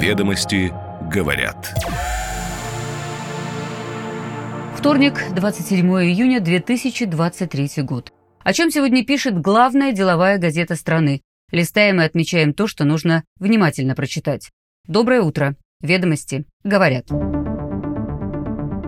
Ведомости говорят. Вторник, 27 июня 2023 год. О чем сегодня пишет главная деловая газета страны. Листаем и отмечаем то, что нужно внимательно прочитать. Доброе утро. Ведомости говорят.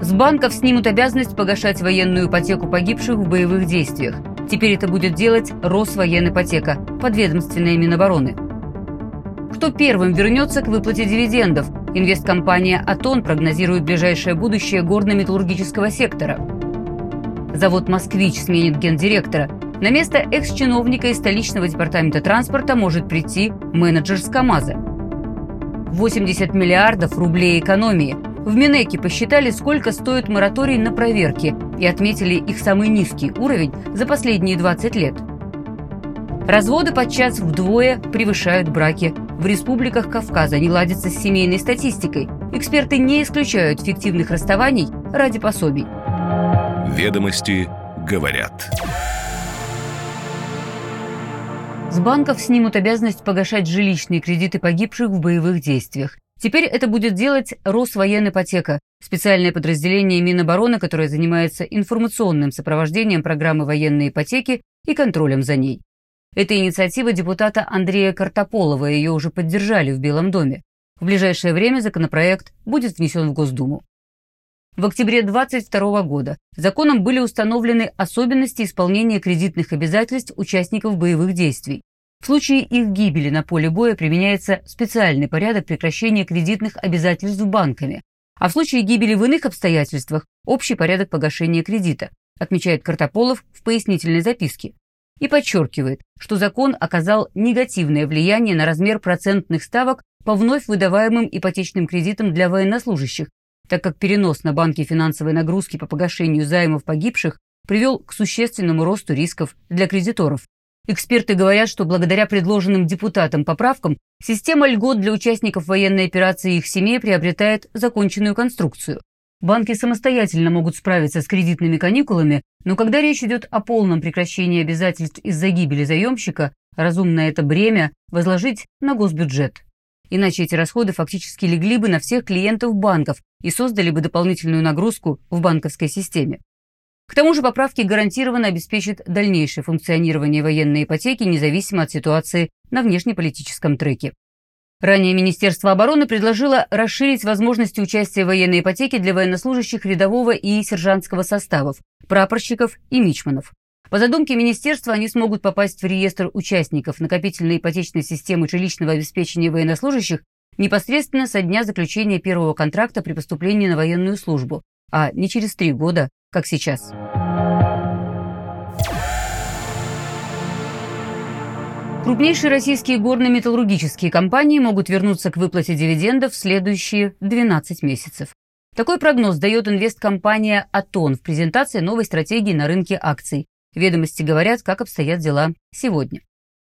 С банков снимут обязанность погашать военную ипотеку погибших в боевых действиях. Теперь это будет делать Росвоенипотека, подведомственная Минобороны. Кто первым вернется к выплате дивидендов? Инвесткомпания «Атон» прогнозирует ближайшее будущее горно-металлургического сектора. Завод «Москвич» сменит гендиректора. На место экс-чиновника из столичного департамента транспорта может прийти менеджер с КАМАЗа. 80 миллиардов рублей экономии. В Минеке посчитали, сколько стоит мораторий на проверки и отметили их самый низкий уровень за последние 20 лет. Разводы подчас вдвое превышают браки. В республиках Кавказа не ладятся с семейной статистикой. Эксперты не исключают фиктивных расставаний ради пособий. Ведомости говорят. С банков снимут обязанность погашать жилищные кредиты погибших в боевых действиях. Теперь это будет делать Росвоенипотека, специальное подразделение Минобороны, которое занимается информационным сопровождением программы военной ипотеки и контролем за ней. Это инициатива депутата Андрея Картополова, ее уже поддержали в Белом доме. В ближайшее время законопроект будет внесен в Госдуму. В октябре 2022 года законом были установлены особенности исполнения кредитных обязательств участников боевых действий. В случае их гибели на поле боя применяется специальный порядок прекращения кредитных обязательств банками, а в случае гибели в иных обстоятельствах – общий порядок погашения кредита, отмечает Картополов в пояснительной записке и подчеркивает, что закон оказал негативное влияние на размер процентных ставок по вновь выдаваемым ипотечным кредитам для военнослужащих, так как перенос на банки финансовой нагрузки по погашению займов погибших привел к существенному росту рисков для кредиторов. Эксперты говорят, что благодаря предложенным депутатам поправкам система льгот для участников военной операции и их семей приобретает законченную конструкцию. Банки самостоятельно могут справиться с кредитными каникулами, но когда речь идет о полном прекращении обязательств из-за гибели заемщика, разумно это бремя возложить на госбюджет. Иначе эти расходы фактически легли бы на всех клиентов банков и создали бы дополнительную нагрузку в банковской системе. К тому же поправки гарантированно обеспечат дальнейшее функционирование военной ипотеки независимо от ситуации на внешнеполитическом треке. Ранее Министерство обороны предложило расширить возможности участия в военной ипотеке для военнослужащих рядового и сержантского составов, прапорщиков и мичманов. По задумке министерства они смогут попасть в реестр участников накопительной ипотечной системы жилищного обеспечения военнослужащих непосредственно со дня заключения первого контракта при поступлении на военную службу, а не через три года, как сейчас. Крупнейшие российские горно-металлургические компании могут вернуться к выплате дивидендов в следующие 12 месяцев. Такой прогноз дает инвесткомпания «Атон» в презентации новой стратегии на рынке акций. Ведомости говорят, как обстоят дела сегодня.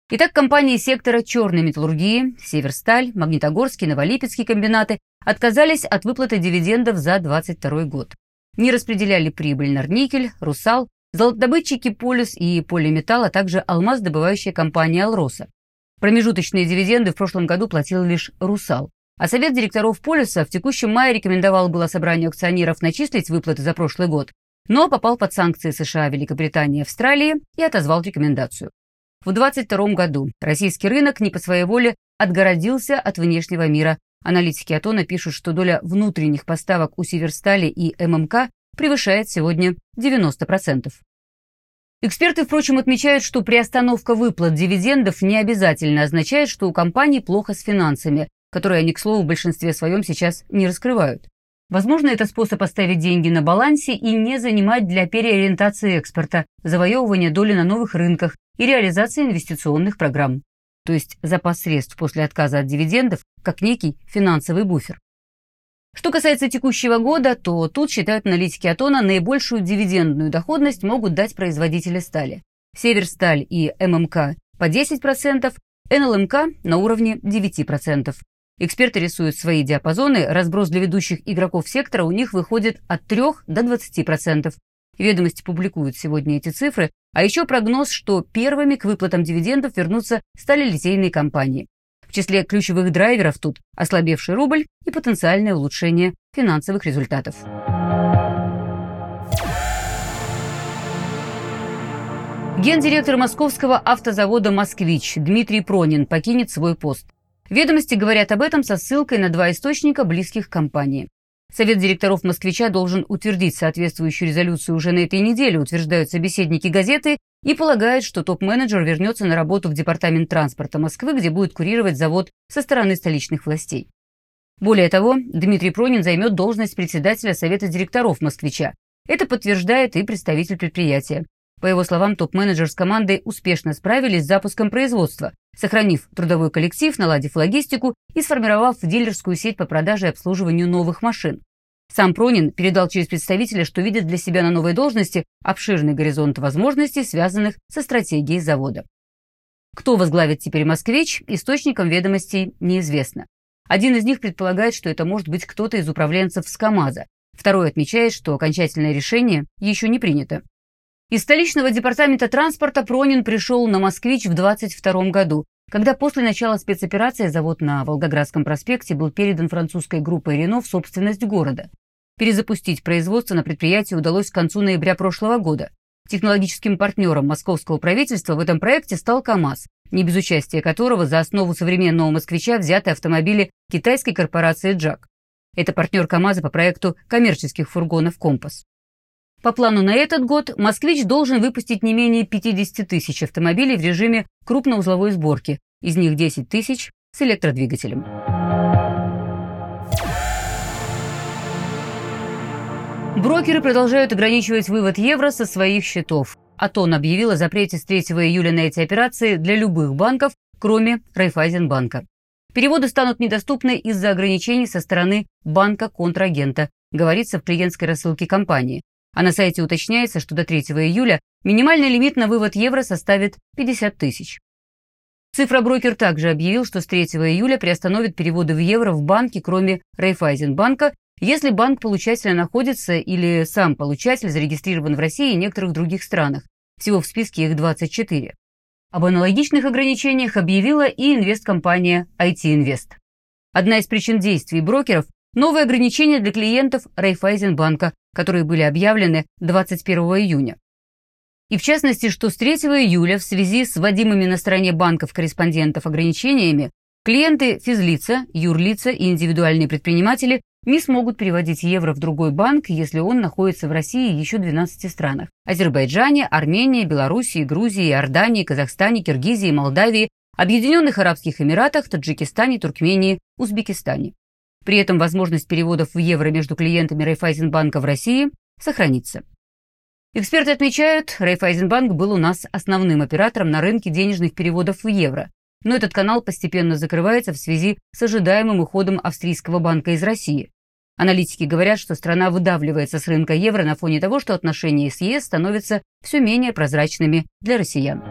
Итак, компании сектора черной металлургии «Северсталь», «Магнитогорский», «Новолипецкий» комбинаты отказались от выплаты дивидендов за 2022 год. Не распределяли прибыль Норникель, «Русал», Золотодобытчики «Полюс» и «Полиметалл», а также алмаз-добывающая компания «Алроса». Промежуточные дивиденды в прошлом году платил лишь «Русал». А совет директоров «Полюса» в текущем мае рекомендовал было собранию акционеров начислить выплаты за прошлый год, но попал под санкции США, Великобритании и Австралии и отозвал рекомендацию. В 2022 году российский рынок не по своей воле отгородился от внешнего мира. Аналитики Атона пишут, что доля внутренних поставок у Северстали и ММК превышает сегодня 90%. Эксперты, впрочем, отмечают, что приостановка выплат дивидендов не обязательно означает, что у компаний плохо с финансами, которые они, к слову, в большинстве своем сейчас не раскрывают. Возможно, это способ оставить деньги на балансе и не занимать для переориентации экспорта, завоевывания доли на новых рынках и реализации инвестиционных программ. То есть запас средств после отказа от дивидендов как некий финансовый буфер. Что касается текущего года, то тут, считают аналитики Атона, наибольшую дивидендную доходность могут дать производители стали. Северсталь и ММК по 10%, НЛМК на уровне 9%. Эксперты рисуют свои диапазоны, разброс для ведущих игроков сектора у них выходит от 3 до 20%. Ведомости публикуют сегодня эти цифры, а еще прогноз, что первыми к выплатам дивидендов вернутся сталелитейные компании. В числе ключевых драйверов тут ослабевший рубль и потенциальное улучшение финансовых результатов. Гендиректор московского автозавода «Москвич» Дмитрий Пронин покинет свой пост. Ведомости говорят об этом со ссылкой на два источника, близких компании. Совет директоров «Москвича» должен утвердить соответствующую резолюцию уже на этой неделе, утверждают собеседники газеты, и полагают, что топ-менеджер вернется на работу в Департамент транспорта Москвы, где будет курировать завод со стороны столичных властей. Более того, Дмитрий Пронин займет должность председателя Совета директоров «Москвича». Это подтверждает и представитель предприятия. По его словам, топ-менеджер с командой успешно справились с запуском производства, сохранив трудовой коллектив, наладив логистику и сформировав дилерскую сеть по продаже и обслуживанию новых машин. Сам Пронин передал через представителя, что видит для себя на новой должности обширный горизонт возможностей, связанных со стратегией завода. Кто возглавит теперь «Москвич», источникам ведомостей неизвестно. Один из них предполагает, что это может быть кто-то из управленцев с КАМАЗа. Второй отмечает, что окончательное решение еще не принято. Из столичного департамента транспорта Пронин пришел на «Москвич» в 22 году, когда после начала спецоперации завод на Волгоградском проспекте был передан французской группой «Рено» в собственность города. Перезапустить производство на предприятии удалось к концу ноября прошлого года. Технологическим партнером московского правительства в этом проекте стал КАМАЗ, не без участия которого за основу современного «Москвича» взяты автомобили китайской корпорации «Джак». Это партнер КАМАЗа по проекту коммерческих фургонов «Компас». По плану на этот год «Москвич» должен выпустить не менее 50 тысяч автомобилей в режиме крупноузловой сборки, из них 10 тысяч с электродвигателем. Брокеры продолжают ограничивать вывод евро со своих счетов. Атон объявил о запрете с 3 июля на эти операции для любых банков, кроме Райфайзенбанка. Переводы станут недоступны из-за ограничений со стороны банка-контрагента, говорится в клиентской рассылке компании. А на сайте уточняется, что до 3 июля минимальный лимит на вывод евро составит 50 тысяч. Цифроброкер также объявил, что с 3 июля приостановит переводы в евро в банки, кроме Райфайзенбанка, если банк получателя находится или сам получатель зарегистрирован в России и некоторых других странах. Всего в списке их 24. Об аналогичных ограничениях объявила и инвесткомпания IT Invest. Одна из причин действий брокеров – новые ограничения для клиентов Райфайзенбанка, которые были объявлены 21 июня. И в частности, что с 3 июля в связи с вводимыми на стороне банков-корреспондентов ограничениями клиенты физлица, юрлица и индивидуальные предприниматели не смогут переводить евро в другой банк, если он находится в России и еще 12 странах – Азербайджане, Армении, Белоруссии, Грузии, Иордании, Казахстане, Киргизии, Молдавии, Объединенных Арабских Эмиратах, Таджикистане, Туркмении, Узбекистане. При этом возможность переводов в евро между клиентами Райфайзенбанка в России сохранится. Эксперты отмечают, Райфайзенбанк был у нас основным оператором на рынке денежных переводов в евро, но этот канал постепенно закрывается в связи с ожидаемым уходом австрийского банка из России. Аналитики говорят, что страна выдавливается с рынка евро на фоне того, что отношения с ЕС становятся все менее прозрачными для россиян.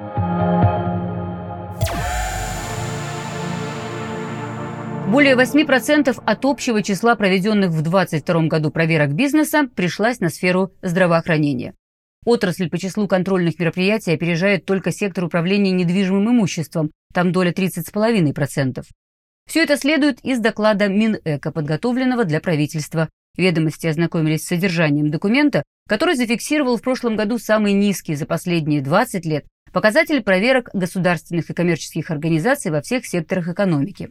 Более 8% от общего числа проведенных в 2022 году проверок бизнеса пришлась на сферу здравоохранения. Отрасль по числу контрольных мероприятий опережает только сектор управления недвижимым имуществом, там доля 30,5%. Все это следует из доклада Минэко, подготовленного для правительства. Ведомости ознакомились с содержанием документа, который зафиксировал в прошлом году самый низкий за последние 20 лет показатель проверок государственных и коммерческих организаций во всех секторах экономики.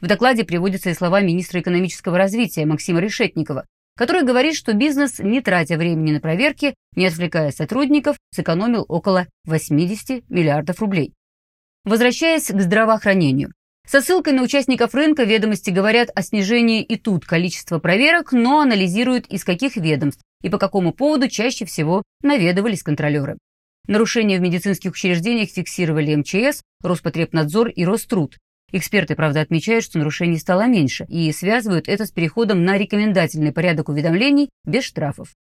В докладе приводятся и слова министра экономического развития Максима Решетникова, который говорит, что бизнес, не тратя времени на проверки, не отвлекая сотрудников, сэкономил около 80 миллиардов рублей. Возвращаясь к здравоохранению. Со ссылкой на участников рынка ведомости говорят о снижении и тут количества проверок, но анализируют из каких ведомств и по какому поводу чаще всего наведывались контролеры. Нарушения в медицинских учреждениях фиксировали МЧС, Роспотребнадзор и Роструд, Эксперты, правда, отмечают, что нарушений стало меньше и связывают это с переходом на рекомендательный порядок уведомлений без штрафов.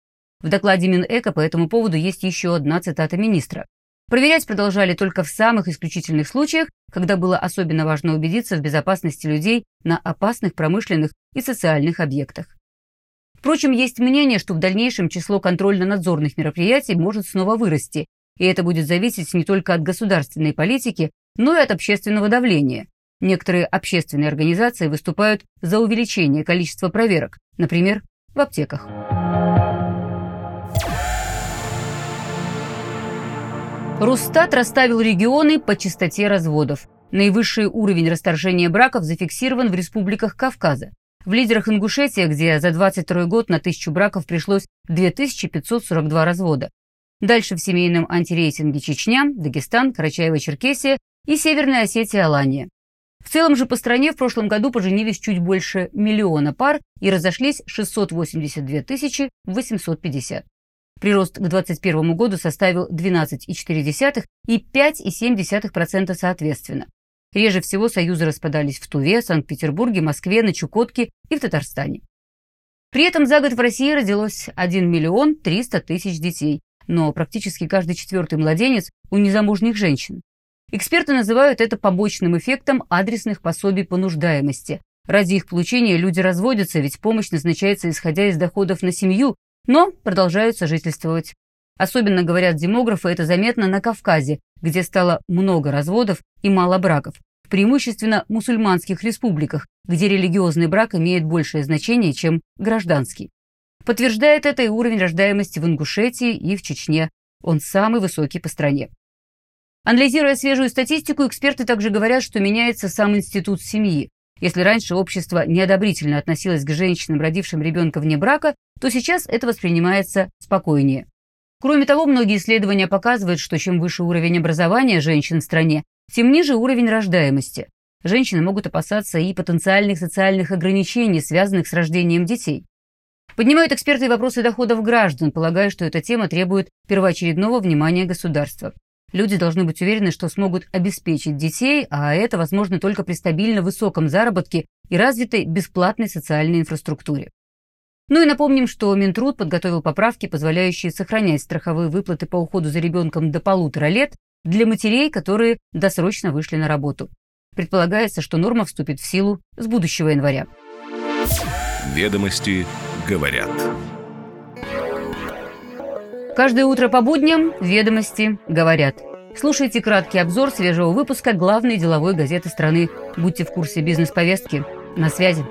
В докладе Минэко по этому поводу есть еще одна цитата министра. Проверять продолжали только в самых исключительных случаях, когда было особенно важно убедиться в безопасности людей на опасных промышленных и социальных объектах. Впрочем, есть мнение, что в дальнейшем число контрольно-надзорных мероприятий может снова вырасти, и это будет зависеть не только от государственной политики, но и от общественного давления. Некоторые общественные организации выступают за увеличение количества проверок, например, в аптеках. Росстат расставил регионы по частоте разводов. Наивысший уровень расторжения браков зафиксирован в республиках Кавказа. В лидерах Ингушетия, где за 22 год на тысячу браков пришлось 2542 развода. Дальше в семейном антирейтинге Чечня, Дагестан, Карачаево-Черкесия и Северная Осетия-Алания. В целом же по стране в прошлом году поженились чуть больше миллиона пар и разошлись 682 850. Прирост к 2021 году составил 12,4 и 5,7% соответственно. Реже всего союзы распадались в Туве, Санкт-Петербурге, Москве, на Чукотке и в Татарстане. При этом за год в России родилось 1 миллион 300 тысяч детей, но практически каждый четвертый младенец у незамужних женщин. Эксперты называют это побочным эффектом адресных пособий по нуждаемости. Ради их получения люди разводятся, ведь помощь назначается исходя из доходов на семью, но продолжают сожительствовать. Особенно, говорят демографы, это заметно на Кавказе, где стало много разводов и мало браков, в преимущественно мусульманских республиках, где религиозный брак имеет большее значение, чем гражданский. Подтверждает это и уровень рождаемости в Ингушетии и в Чечне. Он самый высокий по стране. Анализируя свежую статистику, эксперты также говорят, что меняется сам институт семьи. Если раньше общество неодобрительно относилось к женщинам, родившим ребенка вне брака, то сейчас это воспринимается спокойнее. Кроме того, многие исследования показывают, что чем выше уровень образования женщин в стране, тем ниже уровень рождаемости. Женщины могут опасаться и потенциальных социальных ограничений, связанных с рождением детей. Поднимают эксперты вопросы доходов граждан, полагая, что эта тема требует первоочередного внимания государства. Люди должны быть уверены, что смогут обеспечить детей, а это возможно только при стабильно высоком заработке и развитой бесплатной социальной инфраструктуре. Ну и напомним, что Минтруд подготовил поправки, позволяющие сохранять страховые выплаты по уходу за ребенком до полутора лет для матерей, которые досрочно вышли на работу. Предполагается, что норма вступит в силу с будущего января. Ведомости говорят. Каждое утро по будням «Ведомости говорят». Слушайте краткий обзор свежего выпуска главной деловой газеты страны. Будьте в курсе бизнес-повестки. На связи.